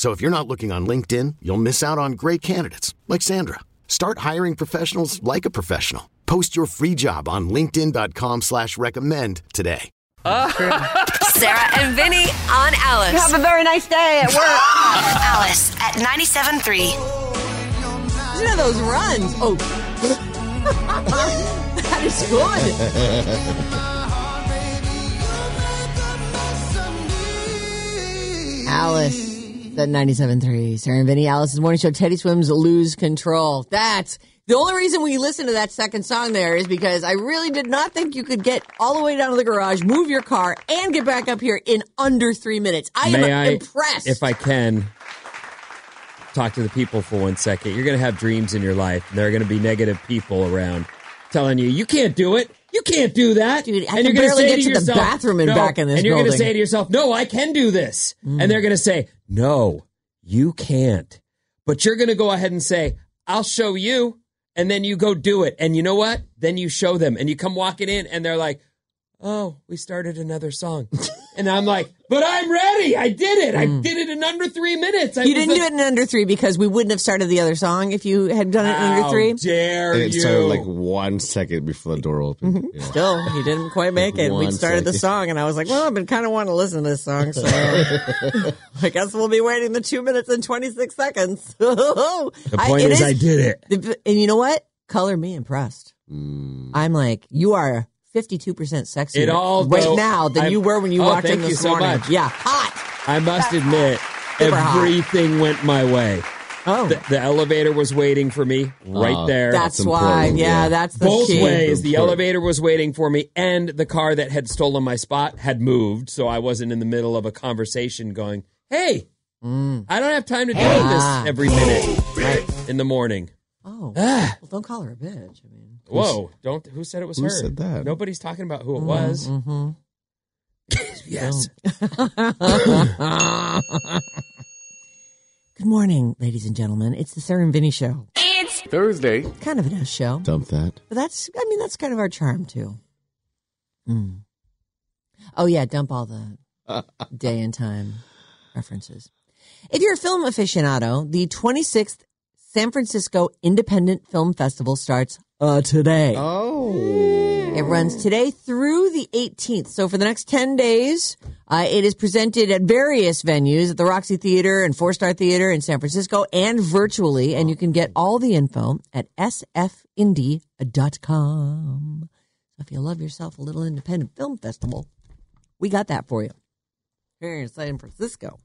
So if you're not looking on LinkedIn, you'll miss out on great candidates like Sandra. Start hiring professionals like a professional. Post your free job on LinkedIn.com slash recommend today. Sarah and Vinny on Alice. Have a very nice day at work. Alice at 97.3. you know those runs. Oh. that is good. Alice. At 97.3. Sarah and Vinny, Alice's morning show. Teddy Swims lose control. That's the only reason we listened to that second song there is because I really did not think you could get all the way down to the garage, move your car, and get back up here in under three minutes. I am I, impressed. if I can, talk to the people for one second. You're going to have dreams in your life. There are going to be negative people around telling you, you can't do it. You can't do that. Dude, I and can you're barely say get to the yourself, bathroom and no. back in this And you're gonna. Mm. say to yourself, no, I can do this. And they're going to say, no, you can't. But you're going to go ahead and say, I'll show you. And then you go do it. And you know what? Then you show them and you come walking in and they're like, oh, we started another song. and I'm like, but I'm ready. I did it. I did it in under three minutes. I Mm. you didn't the- do it in under three because we wouldn't have started the other song if you had done it in under How three. dare it you? started like one second before the door opened. Yeah. Still, he didn't quite make it. We One started the song, and I was like, "Well, I've been kind of wanting to listen to this song, so I guess we'll be waiting the two minutes and twenty six seconds." the the point is, I did it. and you know what? Color me impressed. Mm. I'm like, you are fifty two percent sexier It all right go- now than I'm- you were when you Oh, walked in thank you this so morning. much. Yeah, hot. I must admit, Super hot. everything went my way. Oh, The, the elevator was waiting for me right Oh, there. that's, that's why. Yeah, yeah. that's the Both key. ways, the elevator was waiting for me, and the car that had stolen my spot had moved, so I wasn't in the middle of a conversation going, "Hey, Mm. I don't have time to deal with Ah. this every minute in the morning." Oh, Ah. well, don't call her a bitch. I mean, Whoa! Don't who said it was who her? said that? Nobody's talking about who it was. mhm. yes. Good morning, ladies and gentlemen. It's the Sarah and Vinny show. It's Thursday. Kind of a nice show. Dump that. But that's, I mean, that's kind of our charm too. Mm. Oh yeah, dump all the day and time references. If you're a film aficionado, the 26th San Francisco Independent Film Festival starts uh, today. Oh. It runs today through the 18th. So for the next 10 days, uh, it is presented at various venues at the Roxy Theater and Four Star Theater in San Francisco and virtually. And you can get all the info at sfindie.com. So if you love yourself a little independent film festival, we got that for you here in San Francisco.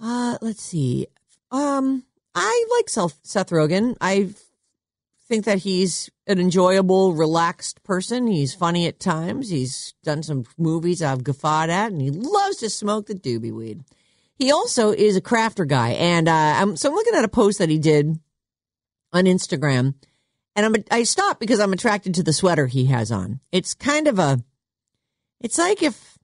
Uh, let's see. Um, I like Seth, Seth Rogen. I think that he's an enjoyable, relaxed person. He's funny at times. He's done some movies I've guffawed at, and he loves to smoke the doobie weed. He also is a crafter guy, and uh, I'm so I'm looking at a post that he did on Instagram, and I'm I stopped because I'm attracted to the sweater he has on. It's kind of a, it's like if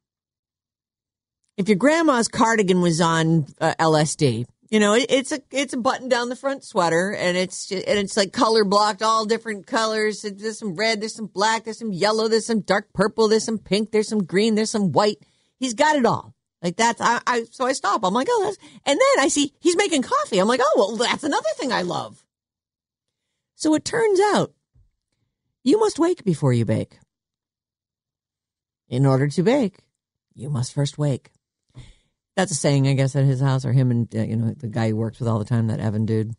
if your grandma's cardigan was on uh, LSD. You know, it, it's a it's a button down the front sweater, and it's just, and it's like color blocked, all different colors. There's some red, there's some black, there's some yellow, there's some dark purple, there's some pink, there's some green, there's some white. He's got it all. Like that's I, I so I stop. I'm like, oh, that's and then I see he's making coffee. I'm like, oh, well, that's another thing I love. So it turns out you must wake before you bake. In order to bake, you must first wake. That's a saying, I guess, at his house or him and uh, you know the guy he works with all the time, that Evan dude.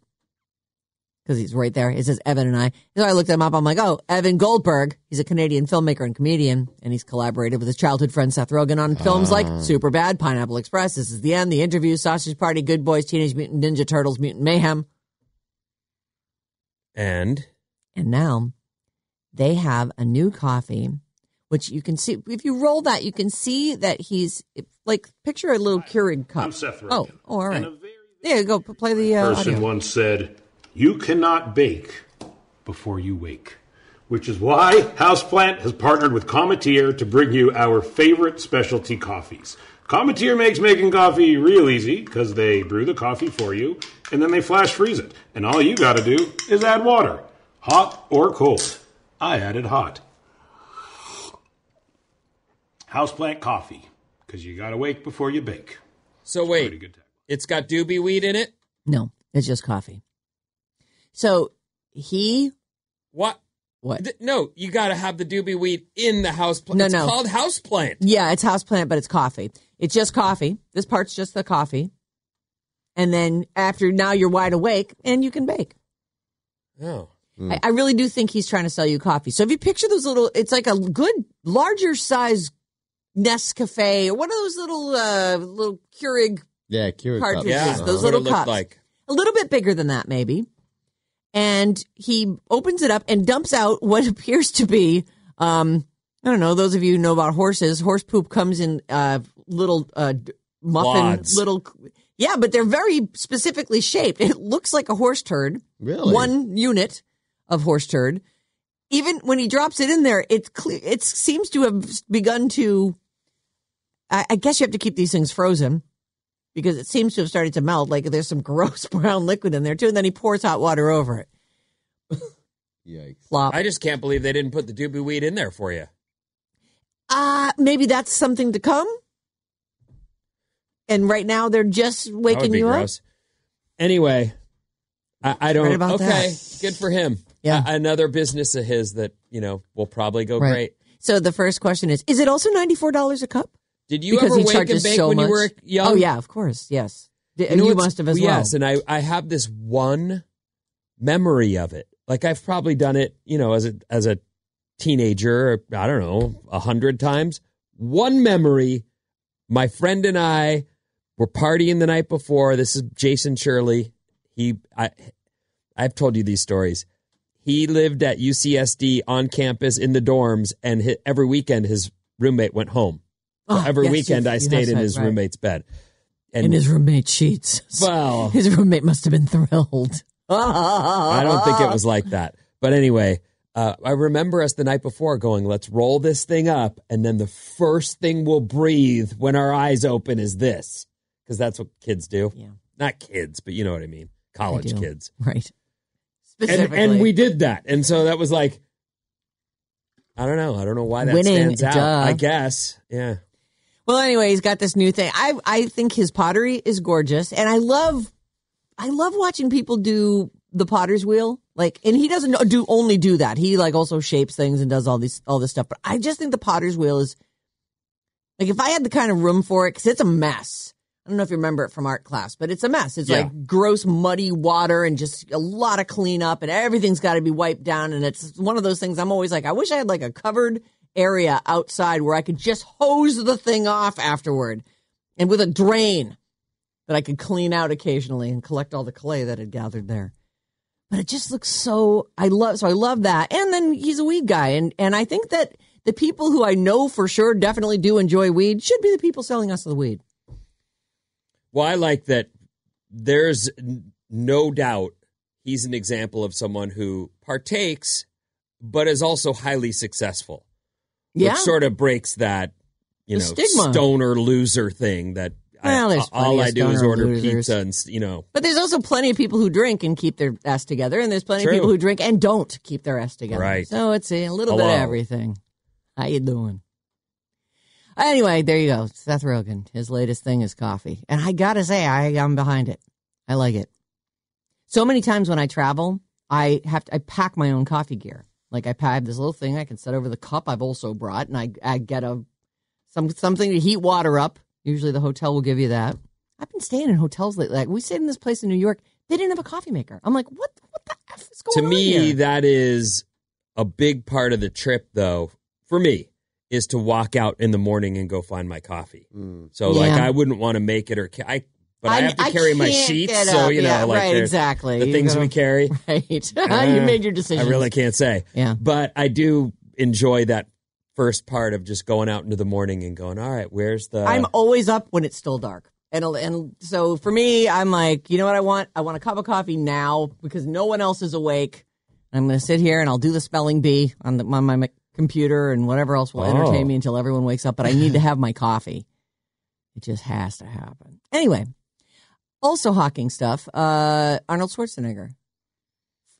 because he's right there. It says Evan and I. So I looked him up. I'm like, oh, Evan Goldberg. He's a Canadian filmmaker and comedian, and he's collaborated with his childhood friend Seth Rogen on films like Superbad, Pineapple Express, This Is the End, The Interview, Sausage Party, Good Boys, Teenage Mutant Ninja Turtles, Mutant Mayhem. And And now they have a new coffee, which you can see. If you roll that, you can see that he's like, picture a little Keurig cup. I'm Seth Rogen. Oh, oh, all right. A very There you go. Play the uh, person audio. once said, "You cannot bake before you wake," which is why Houseplant has partnered with Cometeer to bring you our favorite specialty coffees. Cometeer makes making coffee real easy because they brew the coffee for you and then they flash freeze it, and all you got to do is add water, hot or cold. I added hot. Houseplant coffee because you got to wake before you bake. so Pretty wait, good. it's got doobie weed in it. No, it's just coffee. So he What? what? Th- No, you got to have the doobie weed in the house plant. No, it's no. called houseplant. Yeah, it's houseplant, but it's coffee. It's just coffee. This part's just the coffee. And then after now you're wide awake and you can bake. Oh, I, I really do think he's trying to sell you coffee. So if you picture those little, it's like a good larger size Nescafe or one of those little uh little Keurig, Yeah, Keurig. Cartridges, yeah. those That's what little cups. like. a little bit bigger than that maybe. And he opens it up and dumps out what appears to be um I don't know, those of you who know about horses, horse poop comes in uh little uh muffin Wads. little yeah, but they're very specifically shaped. It looks like a horse turd. Really? One unit of horse turd. Even when he drops it in there, it cle- it seems to have begun to. I, I guess you have to keep these things frozen because it seems to have started to melt. Like there's some gross brown liquid in there too, and then he pours hot water over it. Yikes. Flop. I just can't believe they didn't put the doobie weed in there for you. Uh maybe that's something to come. And right now they're just That would waking be you up. Anyway, I, I don't. Right about okay, that. good for him. Yeah. A- another business of his that you know will probably go Right. great. So the first question is: Is it also ninety four dollars a cup? Did you because ever he wake and bake so when much. you were oh, young? Oh yeah, of course, yes. You, know you must have as well. Yes, and I I have this one memory of it. Like I've probably done it, you know, as a as a teenager. I don't know, a hundred times. One memory. My friend and I were partying the night before. This is Jason Shirley. He I I've told you these stories. He lived at UCSD on campus in the dorms, and hi every weekend his roommate went home. Oh, every yes, weekend you- I stayed in his right. roommate's bed. And in his roommate sheets. Well- his roommate must have been thrilled. I don't think it was like that. But anyway, uh, I remember us the night before going, let's roll this thing up. And then the first thing we'll breathe when our eyes open is this. Because that's what kids do. Yeah. Not kids, but you know what I mean. College do. kids. right. And, Specifically. and we did that. And so that was like, I don't know. I don't know why that Winning, stands out. duh. I guess. Yeah. Well, anyway, he's got this new thing. I I think his pottery is gorgeous, and I love I love watching people do the potter's wheel. Like, and he doesn't do only do that. He like also shapes things and does all these all this stuff. But I just think the potter's wheel is like if I had the kind of room for it, because it's a mess. I don't know if you remember it from art class, but it's a mess. It's Yeah. like gross, muddy water and just a lot of cleanup, and everything's got to be wiped down. And it's one of those things I'm always like, I wish I had like a covered area outside where I could just hose the thing off afterward and with a drain that I could clean out occasionally and collect all the clay that had gathered there. But it just looks so I love so I love that. And then he's a weed guy and and I think that the people who I know for sure definitely do enjoy weed should be the people selling us the weed. Well, I like that there's no doubt he's an example of someone who partakes, but is also highly successful. Yeah. Which sort of breaks that, you The know, stigma. stoner loser thing that Well, I, all I do is order losers. pizza and, you know, But there's also plenty of people who drink and keep their ass together, and there's plenty True. of people who drink and don't keep their ass together. Right. So it's a little bit of everything. How you doing? Anyway, there you go. Seth Rogen. His latest thing is coffee, and I gotta say, I I'm behind it. I like it. So many times when I travel, I have to I pack my own coffee gear. Like I have this little thing I can set over the cup I've also brought, and I I get a some something to heat water up. Usually the hotel will give you that. I've been staying in hotels lately. Like we stayed in this place in New York. They didn't have a coffee maker. I'm like, what? What the f? What's going to on To me, here? that is a big part of the trip, though. For me, is to walk out in the morning and go find my coffee. Mm. So, like, I wouldn't want to make it or I. But I, have to I carry my sheets, so you know, Yeah, like right, exactly. the You things we carry. Right. Uh, you made your decision. I really can't say. Yeah. But I do enjoy that first part of just going out into the morning and going, all right, where's the. I'm always up when it's still dark. And, and so for me, I'm like, you know what I want? I want a cup of coffee now because no one else is awake. I'm going to sit here and I'll do the spelling bee on, the, on my computer and whatever else will Oh. entertain me until everyone wakes up. But I need to have my coffee. It just has to happen. Anyway, also hawking stuff. Uh, Arnold Schwarzenegger.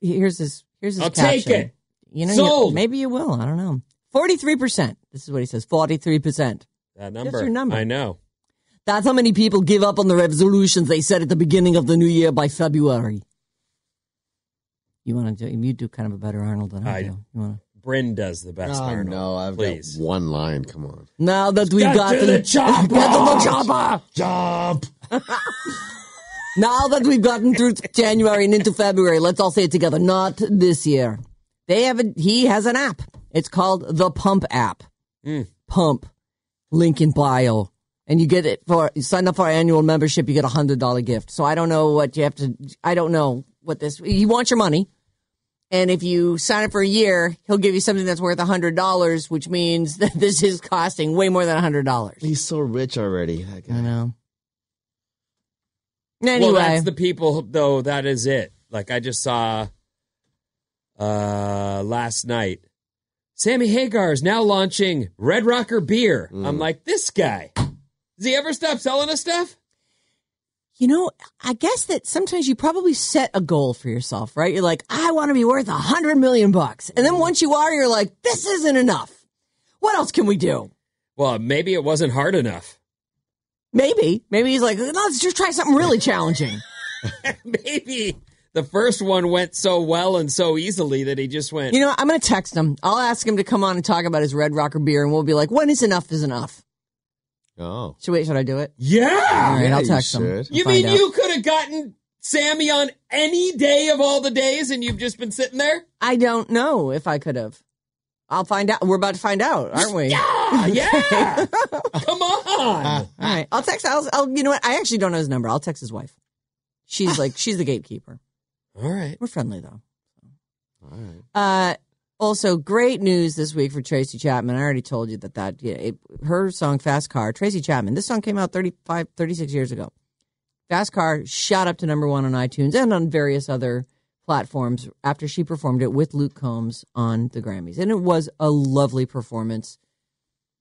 Here's his. Here's his I'll take caption. it. You know, Sold. you- maybe you will. I don't know. Forty-three percent. This is what he says. Forty-three percent. that number. your number. I know. That's how many people give up on the resolutions they set at the beginning of the new year by February. You want to do? You do kind of a better Arnold than I, I- do. You want to? Bryn does the best. Oh, Arnold. no, I've Please. got one line. Come on. Now that we've Get got to the chopper! Get to the chopper! Jump! Now that we've gotten through January and into February, let's all say it together. Not this year. They have a, he has an app. It's called the Pump app. Hmm. Pump. Link in bio. And you get it for, you sign up for our annual membership, you get a hundred dollar gift. So I don't know what you have to, I don't know what this, you want your money. And if you sign up for a year, he'll give you something that's worth a hundred dollars, which means that this is costing way more than a hundred dollars. He's so rich already. I know. Anyway. Well, that's the people, though. That is it. Like I just saw uh last night. Sammy Hagar is now launching Red Rocker beer. I'm like, this guy. Does he ever stop selling us stuff? You know, I guess that sometimes you probably set a goal for yourself, right? You're like, I want to be worth a hundred million bucks. And then once you are, you're like, this isn't enough. What else can we do? Well, maybe it wasn't hard enough. Maybe, maybe he's like, let's just try something really challenging. maybe the first one went so well and so easily that he just went. You know, I'm going to text him. I'll ask him to come on and talk about his Red Rocker beer and we'll be like, when is enough is enough? Oh. Should wait, should I do it? yeah. All right, Yeah, I'll you text him. You mean out. you could have gotten Sammy on any day of all the days and you've just been sitting there? I don't know if I could have. I'll find out. We're about to find out, aren't we? Yeah, yeah. Come on. All right. I'll text. I'll, I'll. You know what? I actually don't know his number. I'll text his wife. She's like, she's the gatekeeper. All right. We're friendly though. All right. Uh, also, great news this week for Tracy Chapman. I already told you that that yeah, it, her song "Fast Car." Tracy Chapman. This song came out 35, 36 years ago. "Fast Car" shot up to number one on iTunes and on various other platforms after she performed it with Luke Combs on the Grammys, and it was a lovely performance.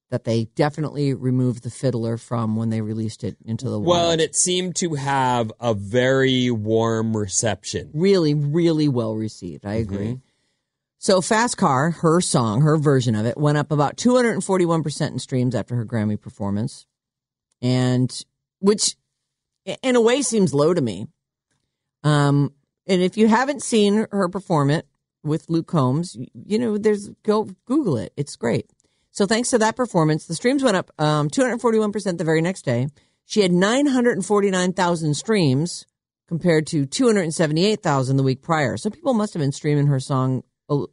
That they definitely removed the fiddler from when they released it into the world. Well, and it seemed to have a very warm reception. really, really well received. I agree. So Fast Car, her song, her version of it, went up about 241% in streams after her Grammy performance. And which in a way seems low to me. Um, and if you haven't seen her perform it with Luke Combs, you know, there's go Google it. It's great. So thanks to that performance, the streams went up um, 241% the very next day. She had 949,000 streams compared to 278,000 the week prior. So people must have been streaming her song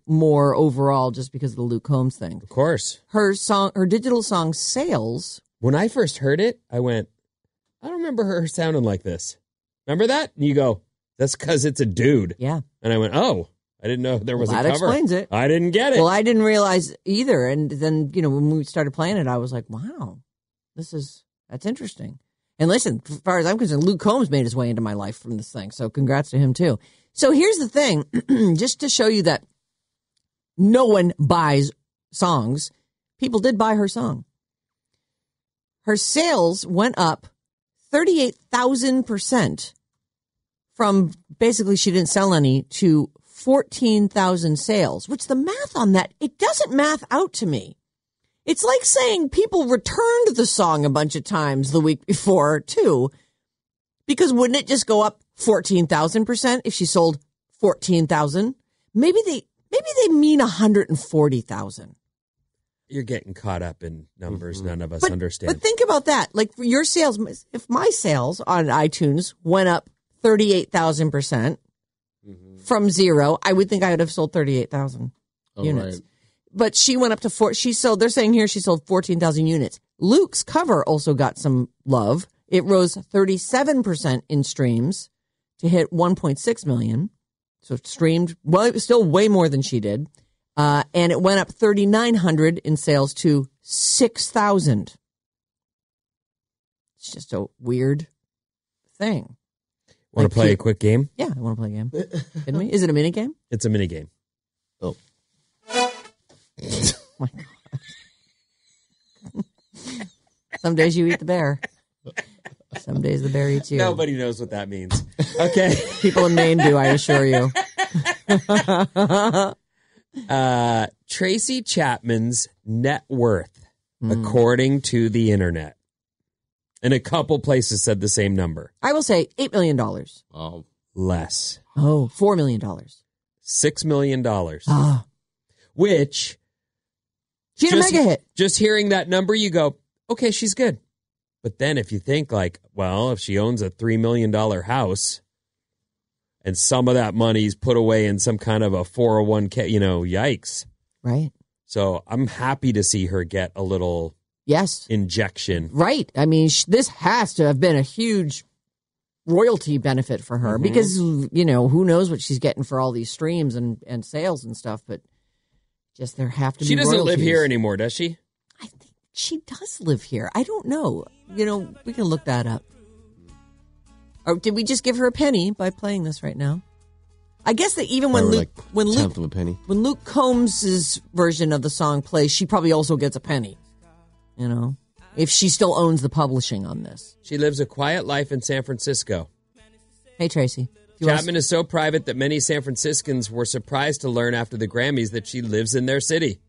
more overall just because of the Luke Combs thing. Of course. Her song, her digital song sales. When I first heard it, I went, I don't remember her sounding like this. Remember that? And you go, that's because it's a dude. Yeah. And I went, oh, I didn't know there was Well, a that cover. explains it. I didn't get it. Well, I didn't realize either. And then, you know, when we started playing it, I was like, wow, this is, that's interesting. And listen, as far as I'm concerned, Luke Combs made his way into my life from this thing. So congrats to him too. So here's the thing, just to show you that no one buys songs, people did buy her song. Her sales went up 38,000% from basically she didn't sell any to 14,000 sales, which the math on that, it doesn't math out to me. It's like saying people returned the song a bunch of times the week before too, because wouldn't it just go up 14,000% if she sold 14,000? Maybe they, maybe they mean 140,000. You're getting caught up in numbers mm-hmm. none of us But, understand. but think about that. Like for your sales, if my sales on iTunes went up 38,000%, from zero. I would think I would have sold 38,000 Oh, units. right. But she went up to four. She sold, they're saying here she sold 14,000 units. Luke's cover also got some love. It rose 37% in streams to hit 1.6 million. So it streamed, well, it was still way more than she did. Uh, and it went up 3,900 in sales to 6,000. It's just a weird thing. Want to play a quick game? Yeah, I want to play a game. Kidding me? Is it a mini game? It's a mini game. Oh. My God. Some days you eat the bear. Some days the bear eats you. Nobody knows what that means. Okay. People in Maine do, I assure you. uh, Tracy Chapman's net worth, Hmm. according to the internet, and a couple places said the same number. I will say $8 million. Oh, Less. Oh, $4 million. Six million dollars. Ah, Which she had a just, mega hit. just hearing that number, you go, okay, she's good. But then if you think like, well, if she owns a three million dollar house and some of that money's put away in some kind of a 401k, you know, yikes. Right. So I'm happy to see her get a little Yes. injection. Right. I mean, sh- this has to have been a huge royalty benefit for Mm-hmm. her because, you know, who knows what she's getting for all these streams and, and sales and stuff, but just there have to She be doesn't live here anymore, does she? I think she does live here. I don't know. You know, we can look that up. Or did we just give her a penny by playing this right now? I guess that even when Luke like when Luke tenth of a penny. when Luke Combs's version of the song plays, she probably also gets a penny. You know, if she still owns the publishing on this. She lives a quiet life in San Francisco. Hey Tracy, you wanna- Chapman is so private that many San Franciscans were surprised to learn after the Grammys that she lives in their city.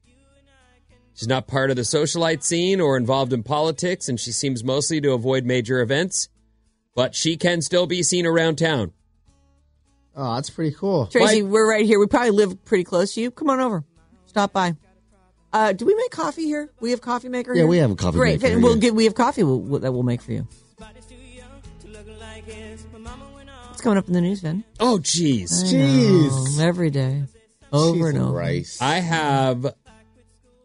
She's not part of the socialite scene or involved in politics, and she seems mostly to avoid major events, but she can still be seen around town. Oh, that's pretty cool. Tracy, Why- we're right here. We probably live pretty close to you. Come on over. Stop by. Uh, do we make coffee here? We have coffee maker. Yeah, here? we have a coffee Great. maker here, We'll yeah. give. We have coffee we'll, we'll- that we'll make for you. What's coming up in the news, Vin? Oh, jeez. I Jeez. every day, over and over. Rice. I have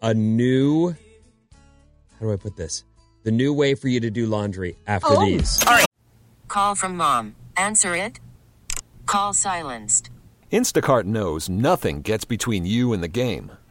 a new. How do I put this? The new way for you to do laundry after Oh. these. Call from mom. Answer it. Call silenced. Instacart knows nothing gets between you and the game.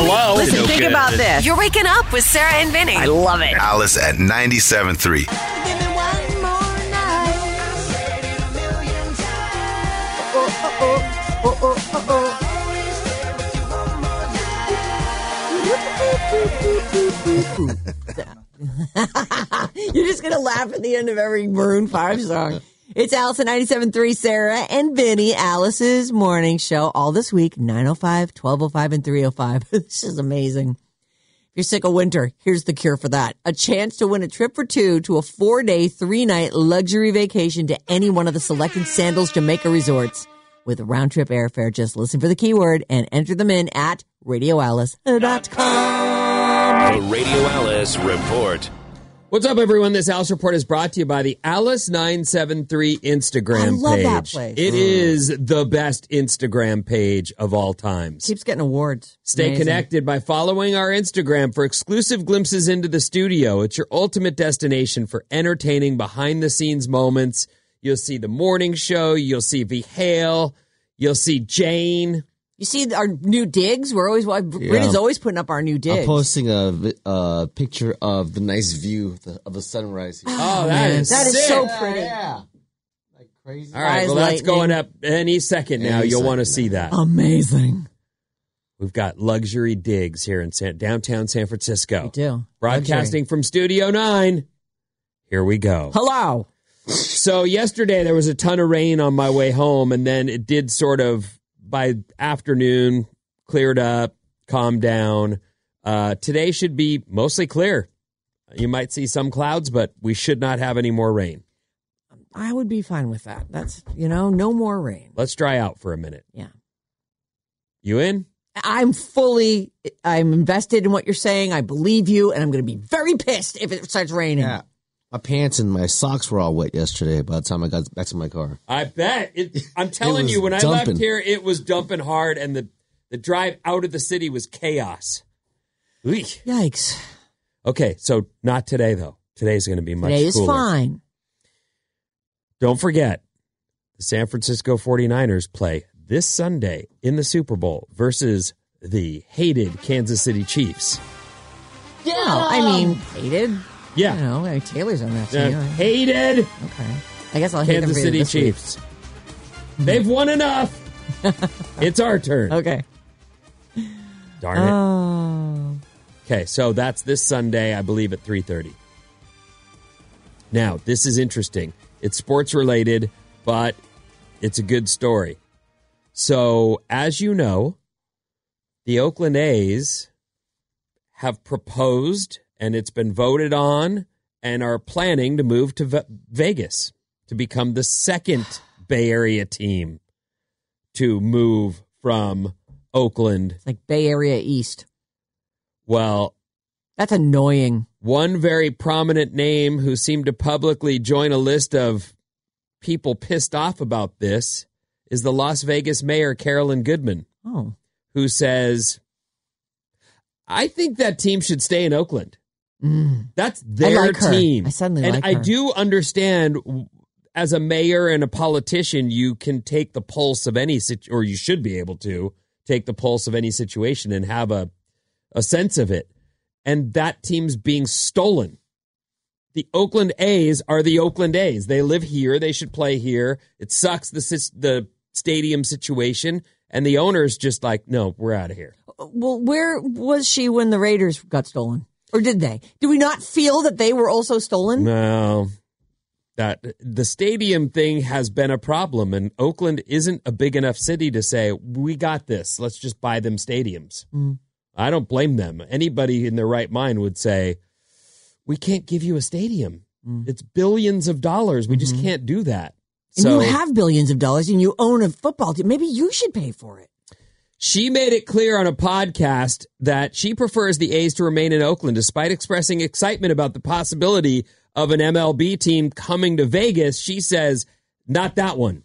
Hello. Listen, think about this. You're waking up with Sarah and Vinny. I love it. Alice at 97.3. You're just gonna laugh at the end of every Maroon Five song. It's Alice at 97.3, Sarah and Vinny, Alice's morning show, all this week, 905, 1205, and 305. this is amazing. If you're sick of winter, here's the cure for that. A chance to win a trip for two to a four day, three night luxury vacation to any one of the selected Sandals Jamaica resorts with round trip airfare. Just listen for the keyword and enter them in at radioalice.com. The Radio Alice Report. What's up, everyone? This Alice Report is brought to you by the Alice973 Instagram I love page. that place. It Mm. is the best Instagram page of all times. Keeps getting awards. Stay Amazing. connected by following our Instagram for exclusive glimpses into the studio. It's your ultimate destination for entertaining behind the scenes moments. You'll see the morning show. You'll see V Hale. You'll see Jane. You see our new digs? We're always, Britta's always putting up our new digs. I'm posting a vi- uh, picture of the nice view of the, of the sunrise. Here. Oh, that is that is sick. so pretty. Yeah. Like crazy. All right, Eyes well, that's going up any second now. Any You'll want to see that. Amazing. We've got luxury digs here in San, downtown San Francisco. We do. Broadcasting from Studio 9. Here we go. Hello. So, yesterday there was a ton of rain on my way home, and then it did sort of by afternoon cleared up, calmed down. Uh, today should be mostly clear. You might see some clouds, but we should not have any more rain. I would be fine with that. That's, you know, no more rain. Let's dry out for a minute. Yeah. You in? I'm fully, I'm invested in what you're saying. I believe you, and I'm going to be very pissed if it starts raining. Yeah. My pants and my socks were all wet yesterday by the time I got back to my car. I bet. It, I'm telling was you, when I left here, it was dumping hard, and the, the drive out of the city was chaos. Eek. Yikes. Okay, so not today, though. Today's going to be much Today is cooler. fine. Don't forget, the San Francisco 49ers play this Sunday in the Super Bowl versus the hated Kansas City Chiefs. Yeah. I mean, hated. Yeah. Know, I mean, Taylor's on that Uh, team. hated Okay. I guess I'll hate them Kansas for City this week. Chiefs. They've won enough. it's our turn. Okay. Darn it. Oh. Okay, so that's this Sunday, I believe, at three thirty. Now, this is interesting. It's sports related, but it's a good story. So, as you know, the Oakland A's have proposed, and it's been voted on, and are planning to move to Ve- Vegas to become the second Bay Area team to move from Oakland. It's like Bay Area East. Well, That's annoying. one very prominent name who seemed to publicly join a list of people pissed off about this is the Las Vegas mayor, Carolyn Goodman, Oh. who says, I think that team should stay in Oakland. Mm. That's their like her. team. I suddenly and like I do understand as a mayor and a politician, you can take the pulse of any situ- or you should be able to take the pulse of any situation and have a a sense of it. And that team's being stolen. The Oakland A's are the Oakland A's. They live here. They should play here. It sucks the the stadium situation, and the owner's just like, no, we're out of here. Well, where was she when the Raiders got stolen? Or did they? Do we not feel that they were also stolen? No, that the stadium thing has been a problem, and Oakland isn't a big enough city to say we got this. Let's just buy them stadiums. Mm. I don't blame them. Anybody in their right mind would say, we can't give you a stadium. It's billions of dollars. We just can't do that. And So you have billions of dollars and you own a football team. Maybe you should pay for it. She made it clear on a podcast that she prefers the A's to remain in Oakland, despite expressing excitement about the possibility of an MLB team coming to Vegas. She says, not that one.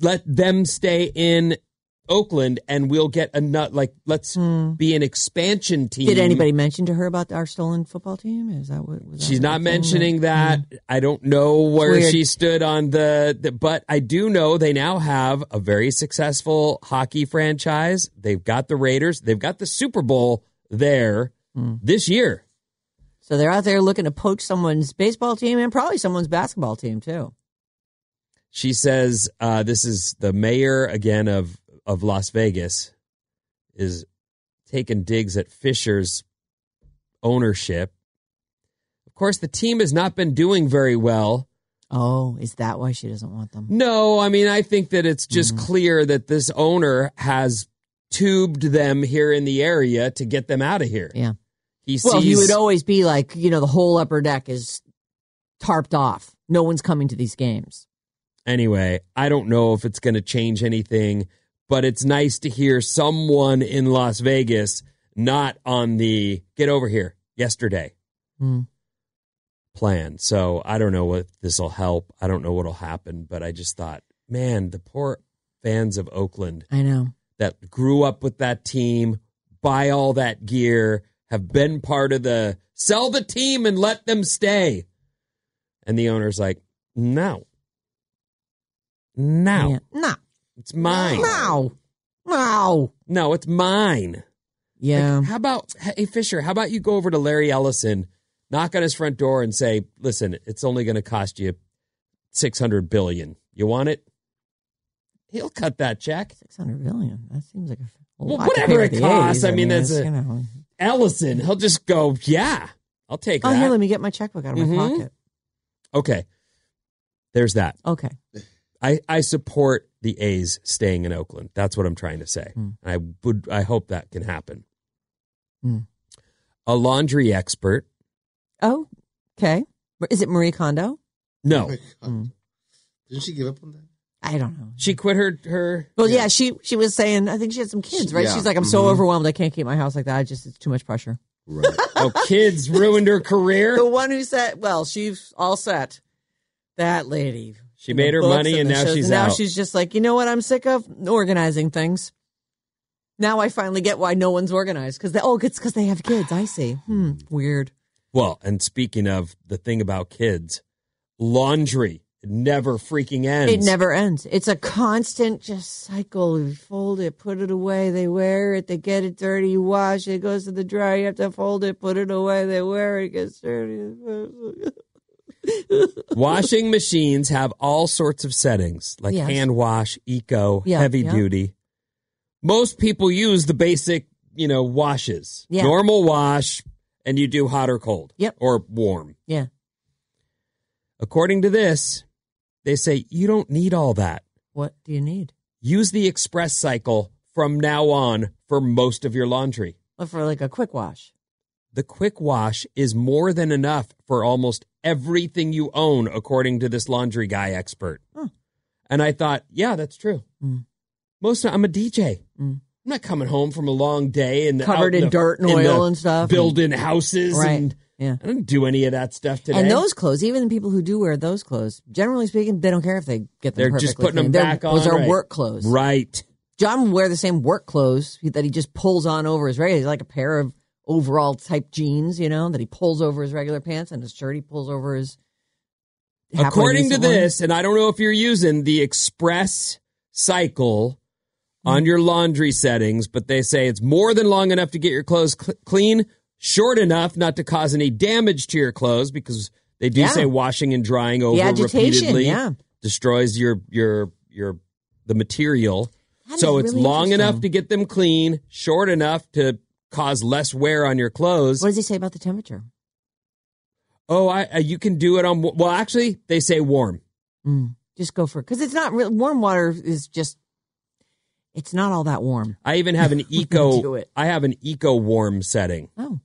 Let them stay in Oakland and we'll get a nut. Like, let's be an expansion team. Hmm. Did anybody mention to her about our stolen football team? Is that what? Was that She's not mentioning that. I don't know where she stood on the, the, but I do know they now have a very successful hockey franchise. They've got the Raiders. They've got the Super Bowl there Hmm. this year. So they're out there looking to poach someone's baseball team and probably someone's basketball team too. She says uh, this is the mayor again of of Las Vegas is taking digs at Fisher's ownership. Of course, the team has not been doing very well. Oh, is that why she doesn't want them? No, I mean, I think that it's just Mm-hmm. clear that this owner has tubed them here in the area to get them out of here. Yeah. He Well, he would always be like, you know, the whole upper deck is tarped off. No one's coming to these games. Anyway, I don't know if it's going to change anything, but it's nice to hear someone in Las Vegas not on the get over here yesterday Hmm. plan. So I don't know what this will help. I don't know what'll happen, but I just thought, man, the poor fans of Oakland I know. that grew up with that team, buy all that gear, have been part of the sell the team and let them stay. And the owner's like, no. No. Yeah. No. It's mine. No. No. No, it's mine. Yeah. Like, how about, hey, Fisher, how about you go over to Larry Ellison, knock on his front door and say, listen, it's only going to cost you 600 billion. You want it? He'll cut that check. 600 billion. That seems like a Well, lot whatever it costs. A's. I mean, that's a- you know. Ellison, he'll just go, yeah, I'll take Oh, that. here, let me get my checkbook out of my Mhm. pocket. Okay. There's that. Okay. I, I support the A's staying in Oakland. That's what I'm trying to say. Hmm. I would I hope that can happen. Hmm. A laundry expert. Oh, okay. Is it Marie Kondo? No. Mm. Didn't she give up on that? I don't know. She quit her her Well, yeah. she she was saying I think she had some kids, right? Yeah. She's like, I'm so Mm-hmm. Mhm. overwhelmed, I can't keep my house like that. I just it's too much pressure. Right. oh kids ruined her career. The one who said, well, she's all set. That lady. She made her money and the now shows, she's now out. she's just like, you know what? I'm sick of organizing things. Now I finally get why no one's organized because they oh it's because they have kids. I see. Hmm. Weird. Well, and speaking of the thing about kids, laundry never freaking ends. It never ends. It's a constant just cycle. You fold it, put it away. They wear it. They get it dirty. You wash it. It goes to the dryer. You have to fold it, put it away. They wear it. It gets dirty. Washing machines have all sorts of settings, like Yes. hand wash, eco, Yeah, heavy yeah. duty. Most people use the basic, you know, washes. Yeah. Normal wash, and you do hot or cold. Yep. Or warm. Yeah. According to this, they say you don't need all that. What do you need? Use the express cycle from now on for most of your laundry. Well, For like a quick wash. The quick wash is more than enough for almost everything you own, according to this laundry guy expert. Huh. And I thought, yeah, that's true. Mm. Most I'm a DJ. Mm. I'm not coming home from a long day and Covered out in the- dirt and in oil and stuff. building houses. Right. And Yeah. I don't do any of that stuff today. And those clothes, even the people who do wear those clothes, generally speaking, they don't care if they get them they're just putting them clean. They're- back on. Those are right. work clothes. Right. John will wear the same work clothes that he just pulls on over his regular, like a pair of overall type jeans, you know, that he pulls over his regular pants and his shirt he pulls over his. According to this, and I don't know if you're using the express cycle on Mm. your laundry settings, but they say it's more than long enough to get your clothes cl- clean, short enough not to cause any damage to your clothes because they do Yeah. say washing and drying over repeatedly yeah. destroys your your your the material. That So it's really long enough to get them clean, short enough to cause less wear on your clothes. What does he say about the temperature? Oh, I, uh, you can do it on well actually they say warm. Mm, just go for it because it's not real. Warm water is just. It's not all that warm. I even have an eco. it. I have an eco warm setting. Oh.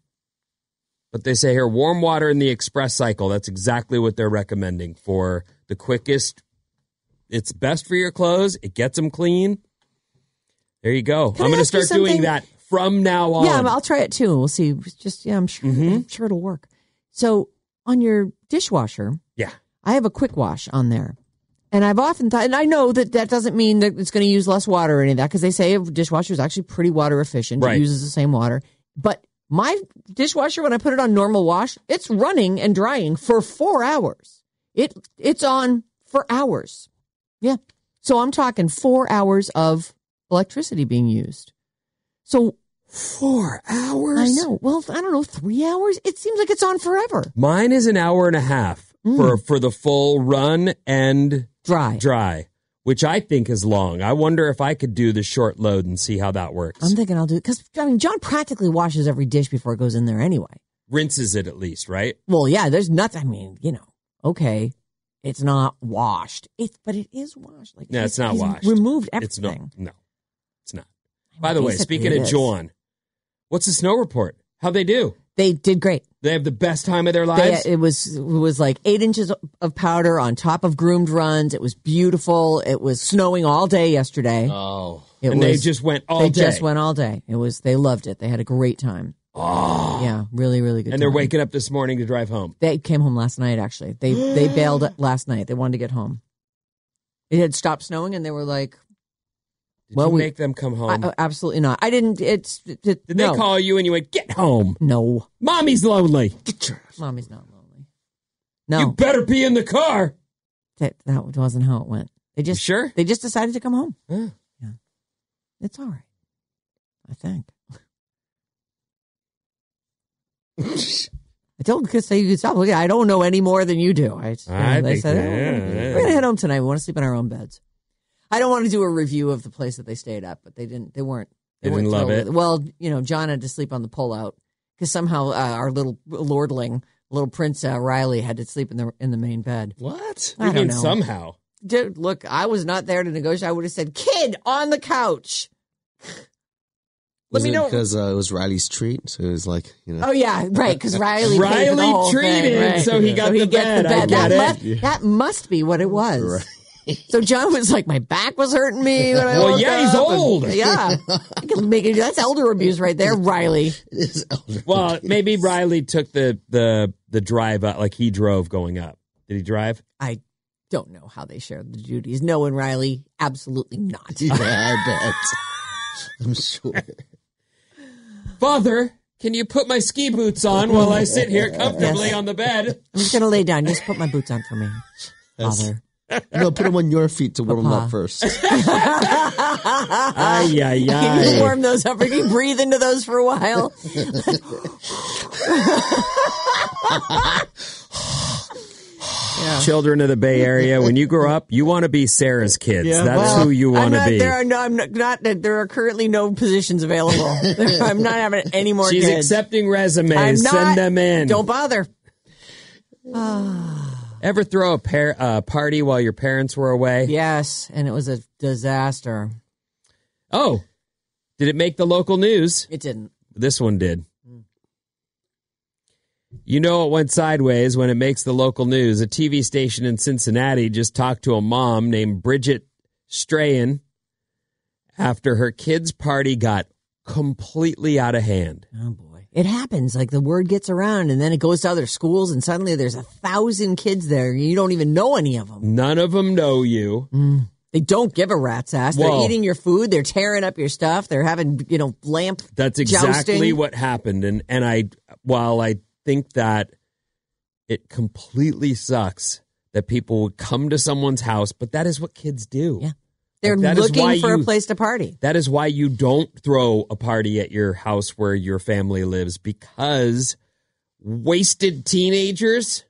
But they say here warm water in the express cycle. That's exactly what they're recommending for the quickest. It's best for your clothes. It gets them clean. There you go. Can I'm going to start doing that from now on. Yeah, I'll try it too. We'll see. Just yeah, I'm sure. Mm-hmm. I'm sure it'll work. So on your dishwasher, yeah. I have a quick wash on there. And I've often thought, and I know that that doesn't mean that it's going to use less water or any of that because they say a dishwasher is actually pretty water efficient. Right. It uses the same water. But my dishwasher, when I put it on normal wash, it's running and drying for four hours. It It's on for hours. Yeah. So I'm talking four hours of electricity being used. So four hours? I know. Well, I don't know, three hours? It seems like it's on forever. Mine is an hour and a half for for the full run and Mm. dry. Dry, which I think is long. I wonder if I could do the short load and see how that works. I'm thinking I'll do it because I mean John practically washes every dish before it goes in there anyway. Rinses it at least, right? Well, yeah, there's nothing. I mean, you know, okay, it's not washed. It's but it is washed. Like No, it's not washed. Removed It's no, everything. no, it's not. By the way, speaking of. John, what's the snow report? How'd they do? They did great. They have the best time of their They, lives. it was it was like eight inches of powder on top of groomed runs. It was beautiful. It was snowing all day yesterday. Oh, It and they just went all day. they day. just went all day. It was they loved it. They had a great time. Oh. Yeah, really, really good. and they're waking up this morning to drive home. They came home last night. Actually, they they bailed last night. They wanted to get home. It had stopped snowing, and they were like, Did Well, you we- make them come home? I, uh, "Absolutely not. I didn't. It's it, Did no. they call you and you went, get home? No, Mommy's lonely. Get your. mommy's not lonely. No, You better be in the car. that that wasn't how it went. They just sure? They just decided to come home. Yeah. Yeah, it's all right. I think. I told Chris that you could stop. Look, I don't know any more than you do. I, I they think- said, "Oh, yeah, we're yeah. gonna head home tonight. We want to sleep in our own beds. I don't want to do a review of the place that they stayed at, but they didn't. They weren't. They weren't didn't love thrilled it? Well, you know, John had to sleep on the pullout because somehow uh, our little lordling, little Prince uh, Riley, had to sleep in the in the main bed. What? I You don't mean know. somehow? Dude, look, I was not there to negotiate. I would have said, "Kid on the couch." Let me it know. because uh, it was Riley's treat, so it was like you know. Oh yeah, right. Because Riley, paid for the Riley whole thing, treated, right. so he got the gets bed. I That, it. Must, that must be what it was. So John was like, "My back was hurting me." When I Well, yeah, he's up," and- old. yeah, make it. That's elder abuse right there, Riley. Well, maybe Riley took the the the drive up, like he drove going up. Did he drive? I don't know how they shared the duties. No, and Riley, absolutely not. Yeah, I bet. I'm sure. Father, can you put my ski boots on while I sit here comfortably on the bed? I'm just gonna lay down. Just put my boots on for me, Father. No, put them on your feet to warm them up uh-huh. first. Ay, ay, Can you warm those up? Or can you breathe into those for a while? Children of the Bay Area, when you grow up, you want to be Sarah's kids. That's Well, who you want to be. There are no, I'm not, not. There are currently no positions available. I'm not having any more. She's kids. accepting resumes. I'm not, Send them in. Don't bother. Ah. Ever throw a par- uh, party while your parents were away? Yes, and it was a disaster. Oh, did it make the local news? It didn't. This one did. You know it went sideways when it makes the local news. A TV station in Cincinnati just talked to a mom named Bridget Strahan after her kid's party got completely out of hand. Oh boy, it happens. Like the word gets around, and then it goes to other schools, and suddenly there's a thousand kids there. and You don't even know any of them. None of them know you. Mm. They don't give a rat's ass. They're eating your food. They're tearing up your stuff. They're having you know lamp. That's exactly jousting. what happened. And and I while I think that it completely sucks that people would come to someone's house, but that is what kids do. Yeah. They're Like, that is why looking for you- a place to party. That is why you don't throw a party at your house where your family lives because wasted teenagers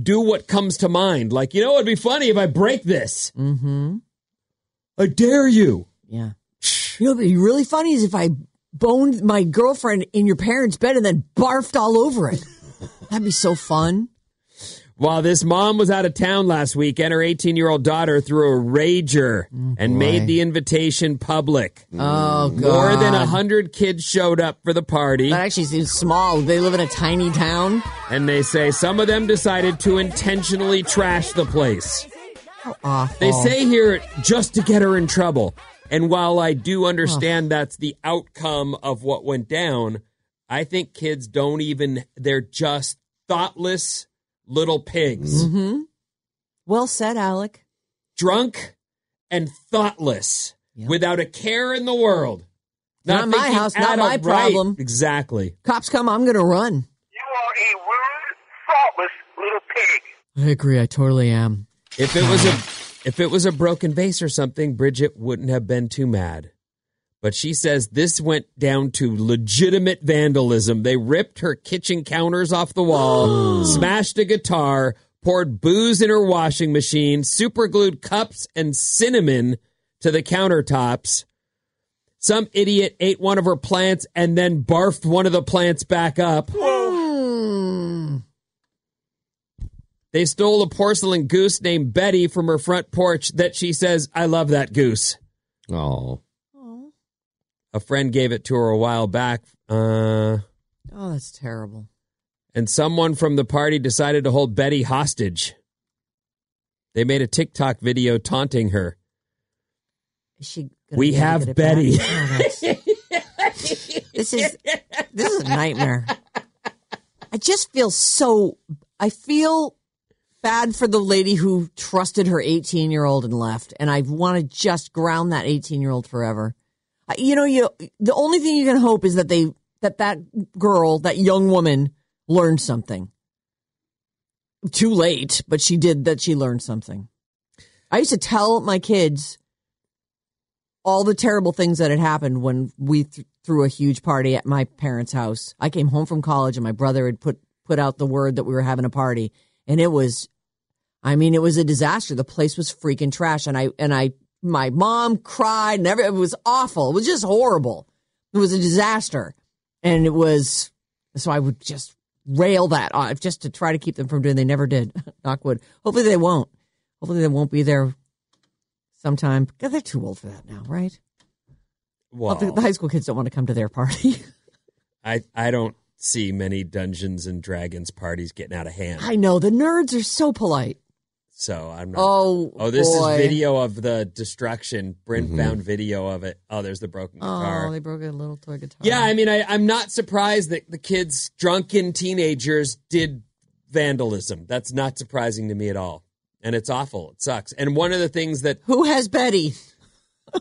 do what comes to mind. Like, you know, it'd be funny if I break this. Mm-hmm. I dare you. Yeah. You know, what'd be really funny is if I boned my girlfriend in your parents' bed and then barfed all over it. That'd be so fun. While this mom was out of town last weekend, her 18 year old daughter threw a rager and made the invitation public. Oh, God. More than 100 kids showed up for the party. That actually seems small. They live in a tiny town. And they say some of them decided to intentionally trash the place. How awful. They say here just to get her in trouble. And while I do understand that's the outcome of what went down, I think kids don't even, they're just thoughtless little pigs. Mm-hmm. Well said, Alec. Drunk and thoughtless without a care in the world. Not my house, not at a- my right, problem. Exactly. Cops come, I'm going to run. You are a rude, thoughtless little pig. I agree. I totally am. If it was a if it was a broken vase or something, Bridget wouldn't have been too mad. But she says this went down to legitimate vandalism. They ripped her kitchen counters off the wall, smashed a guitar, poured booze in her washing machine, superglued cups and cinnamon to the countertops. Some idiot ate one of her plants and then barfed one of the plants back up. They stole a porcelain goose named Betty from her front porch that she says, I love that goose. Oh. A friend gave it to her a while back. Uh, Oh, that's terrible. And someone from the party decided to hold Betty hostage. They made a TikTok video taunting her. Is she? We have Betty. Oh, this is this is a nightmare. I just feel so. I feel bad for the lady who trusted her 18 year old and left, and I want to just ground that 18 year old forever. You know, you the only thing you can hope is that they that that girl, that young woman, learned something. Too late, but she did that. She learned something. I used to tell my kids all the terrible things that had happened when we th- threw a huge party at my parents' house. I came home from college and my brother had put put out the word that we were having a party and it was I mean it was a disaster. The place was freaking trash and I and I my mom cried and every, it was awful. It was just horrible. It was a disaster. And it was so I would just rail that off just to try to keep them from doing they never did. Knockwood. Hopefully they won't. Hopefully they won't be there sometime. because they're too old for that now, right? Well, the, the high school kids don't want to come to their party. I, I don't see many Dungeons and Dragons parties getting out of hand. I know the nerds are so polite. So I'm not. Oh, oh, this boy. is video of the destruction. Brent found video of it. Oh, there's the broken guitar. Oh, they broke a little toy guitar. Yeah, I mean, I, I'm not surprised that the kids, drunken teenagers, did vandalism. That's not surprising to me at all. And it's awful. It sucks. And one of the things that Who has Betty?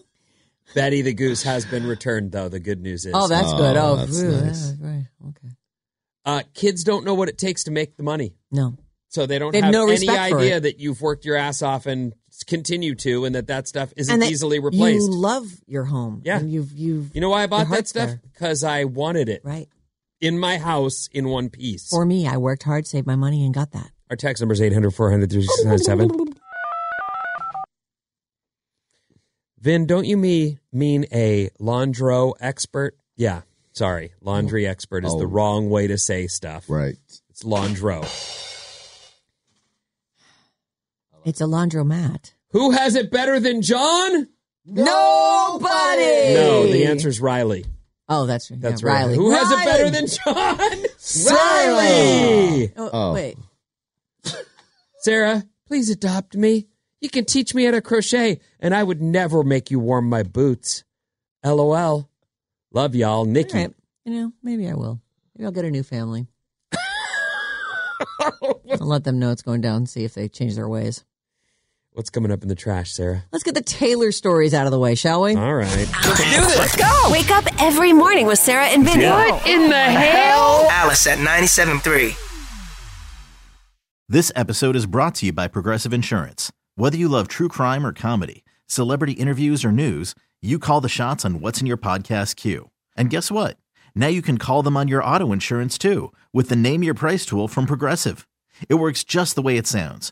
Betty the Goose has been returned, though. The good news is. Oh, that's good. Oh, that's phew, nice. yeah, right. Okay. Uh, kids don't know what it takes to make the money. No. So they don't They have have no any idea that you've worked your ass off and continue to, and that that stuff isn't and that easily replaced. You love your home. Yeah. And you've you've You know why I bought that stuff? Because I wanted it Right. in my house in one piece. For me, I worked hard, saved my money, and got that. Our text number is 800 400 Vin, don't you me mean a laundro expert? Yeah, sorry. Laundry oh. expert is Oh. the wrong way to say stuff. Right. It's laundro. It's a laundromat. Who has it better than John? Nobody. No, the answer is Riley. Oh, that's right. That's yeah, right. Riley. Who has it better than John? Riley. Oh, Oh. wait. Sarah, please adopt me. You can teach me how to crochet, and I would never make you warm my boots. LOL. Love y'all, Nikki. All right. You know, maybe I will. Maybe I'll get a new family. I'll let them know it's going down and see if they change their ways. What's coming up in the trash, Sarah? Let's get the Taylor stories out of the way, shall we? All right. Let's do this. Let's go. Wake up every morning with Sarah and Vinny. What in the hell? Alice at 97.3. This episode is brought to you by Progressive Insurance. Whether you love true crime or comedy, celebrity interviews or news, you call the shots on what's in your podcast queue. And guess what? Now you can call them on your auto insurance too with the Name Your Price tool from Progressive. It works just the way it sounds.